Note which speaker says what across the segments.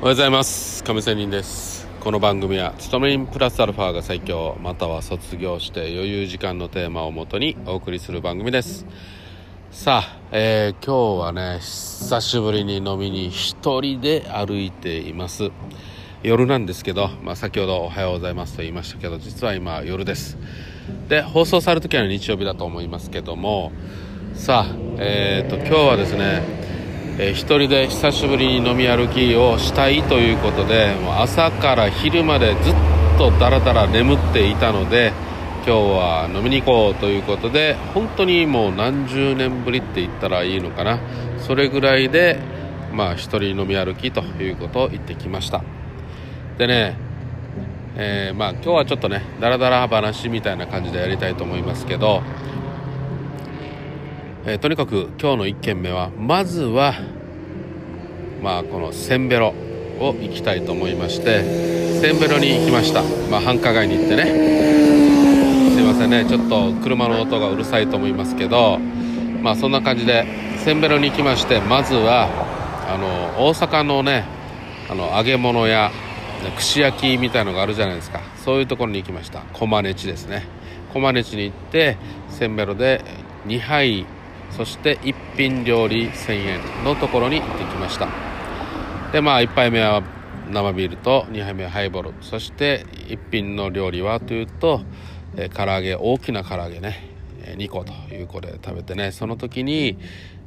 Speaker 1: おはようございます。亀仙人です。この番組は勤め人プラスアルファが最強または卒業して余裕時間のテーマをもとにお送りする番組です。さあ、えー、今日はね久しぶりに飲みに一人で歩いています。夜なんですけど、まあ、先ほど「おはようございます」と言いましたけど実は今夜です。で放送される時は日曜日だと思いますけどもさあえっ、ー、と今日はですね、えー、一人で久しぶりに飲み歩きをしたいということでもう朝から昼までずっとだらだら眠っていたので今日は飲みに行こうということで本当にもう何十年ぶりって言ったらいいのかな。それぐらいでまあ一人飲み歩きということを言ってきました。でね、えー、まあ今日はちょっとねダラダラ話みたいな感じでやりたいと思いますけど、えー、とにかく今日の1軒目はまずはまあこのセンベロを行きたいと思いましてセンベロに行きました。まあ繁華街に行ってね。すいませんね。ちょっと車の音がうるさいと思いますけどまあそんな感じでセンベロに行きましてまずはあの大阪のねあの揚げ物屋串焼きみたいのがあるじゃないですか。そういうところに行きました。駒根地ですね。駒根地に行ってせんべろで2杯そして1品料理1000円のところに行ってきました。でまあ1杯目は生ビールと2杯目はハイボール。そして1品の料理はというと、えー、唐揚げ大きな唐揚げね。2個という個で食べてね。その時に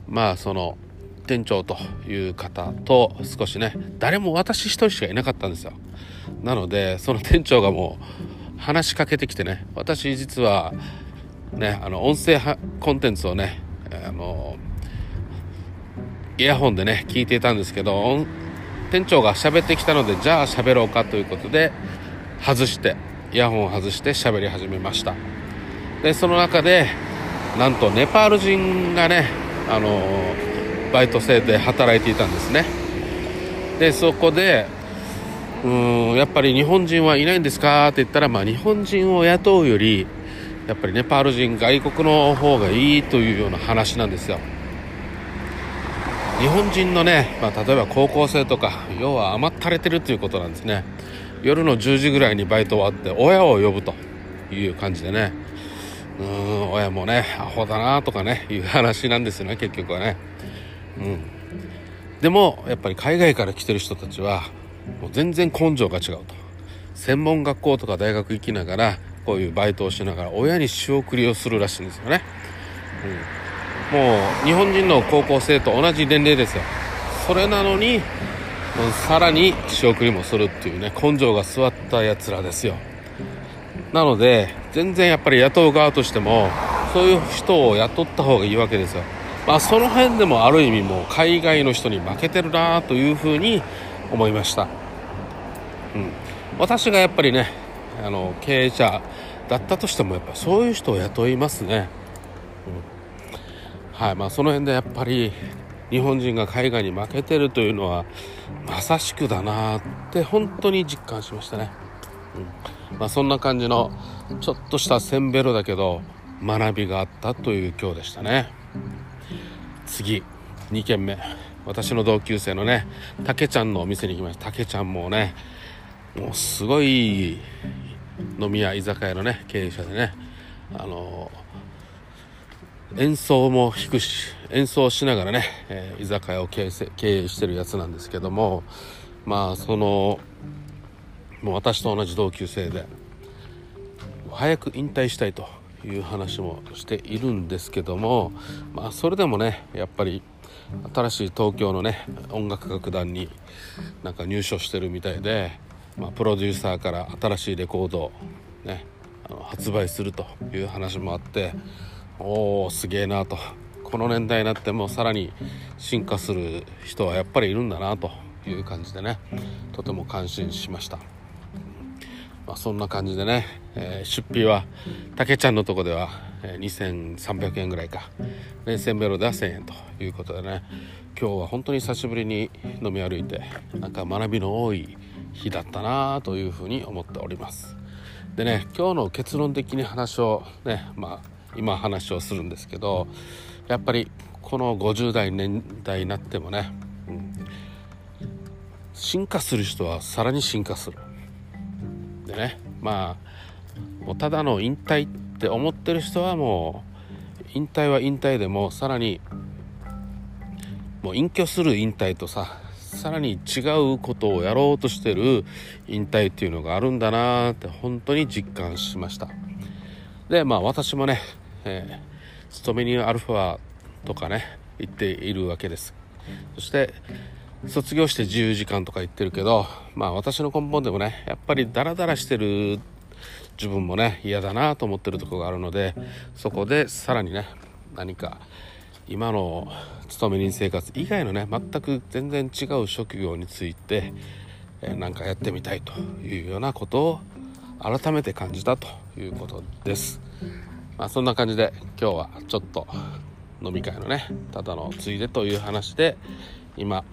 Speaker 1: まあその店長という方と少しね誰も私一人しかいなかったんですよ。なのでその店長がもう話しかけてきてね。私実はねあの音声コンテンツをねあのイヤホンでね聞いていたんですけど店長が喋ってきたのでじゃあ喋ろうかということで外してイヤホンを外して喋り始めました。でその中でなんとネパール人がねあのバイト生で働いていたんですね。でそこでうんやっぱり日本人はいないんですかって言ったら、まあ、日本人を雇うよりやっぱりネパール人外国の方がいいというような話なんですよ。日本人のね、まあ、例えば高校生とか要は甘ったれてるということなんですね。夜の10時ぐらいにバイト終わって親を呼ぶという感じでね。うん親もねアホだなとかねいう話なんですよね結局はね。うん。でもやっぱり海外から来てる人たちはもう全然根性が違うと。専門学校とか大学行きながらこういうバイトをしながら親に仕送りをするらしいんですよね、うん、もう日本人の高校生と同じ年齢ですよ。それなのにさらに仕送りもするっていうね根性が座ったやつらですよ。なので全然やっぱり雇う側としてもそういう人を雇った方がいいわけですよ。まあ、その辺でもある意味もう海外の人に負けてるなというふうに思いました、うん、私がやっぱりねあの経営者だったとしてもやっぱそういう人を雇いますね、うん、はい。まあその辺でやっぱり日本人が海外に負けてるというのはまさしくだなって本当に実感しましたね、うん。まあ、そんな感じのちょっとしたせんべろだけど学びがあったという今日でしたね。次。2軒目。私の同級生のねたけちゃんのお店に行きました。たけちゃんもねもうすごい飲み屋居酒屋のね経営者でね。あの演奏も弾くし演奏しながらね、えー、居酒屋を経営してるやつなんですけどもまあそのもう私と同じ同級生で早く引退したいという話もしているんですけども、まあ、それでもねやっぱり新しい東京のね音楽楽団になんか入所してるみたいで、まあ、プロデューサーから新しいレコードをねあの発売するという話もあっておおすげえなとこの年代になってもさらに進化する人はやっぱりいるんだなという感じでねとても感心しました。まあ、そんな感じでね、えー、出費はたけちゃんのとこでは、2300円ぐらいかでセンベロでは1000円ということでね今日は本当に久しぶりに飲み歩いてなんか学びの多い日だったなというふうに思っております。でね今日の結論的に話をねまあ今話をするんですけどやっぱりこの50代年代になってもね、うん、進化する人はさらに進化する。でねまあもうただの引退って思ってる人はもう引退は引退でもさらにもう隠居する引退とささらに違うことをやろうとしてる引退っていうのがあるんだなって本当に実感しました。でまあ私もね、えー、勤め人アルファとかね行っているわけです。そして卒業して自由時間とか言ってるけどまあ私の根本でもねやっぱりダラダラしてる自分もね嫌だなと思ってるとこがあるのでそこでさらにね何か今の勤め人生活以外のね全く全然違う職業について何、えー、かやってみたいというようなことを改めて感じたということです。まあ、そんな感じで今日はちょっと飲み会のねただのついでという話で今、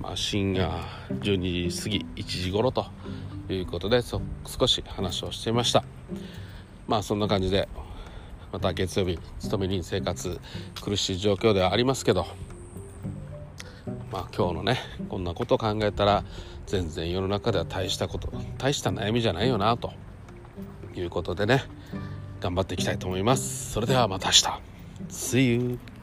Speaker 1: まあ、深夜12時過ぎ1時頃ということで少し話をしていましたまあそんな感じでまた月曜日勤め人生活苦しい状況ではありますけどまあ今日のねこんなことを考えたら全然世の中では大したこと大した悩みじゃないよなということでね頑張っていきたいと思います。それではまた明日。See you!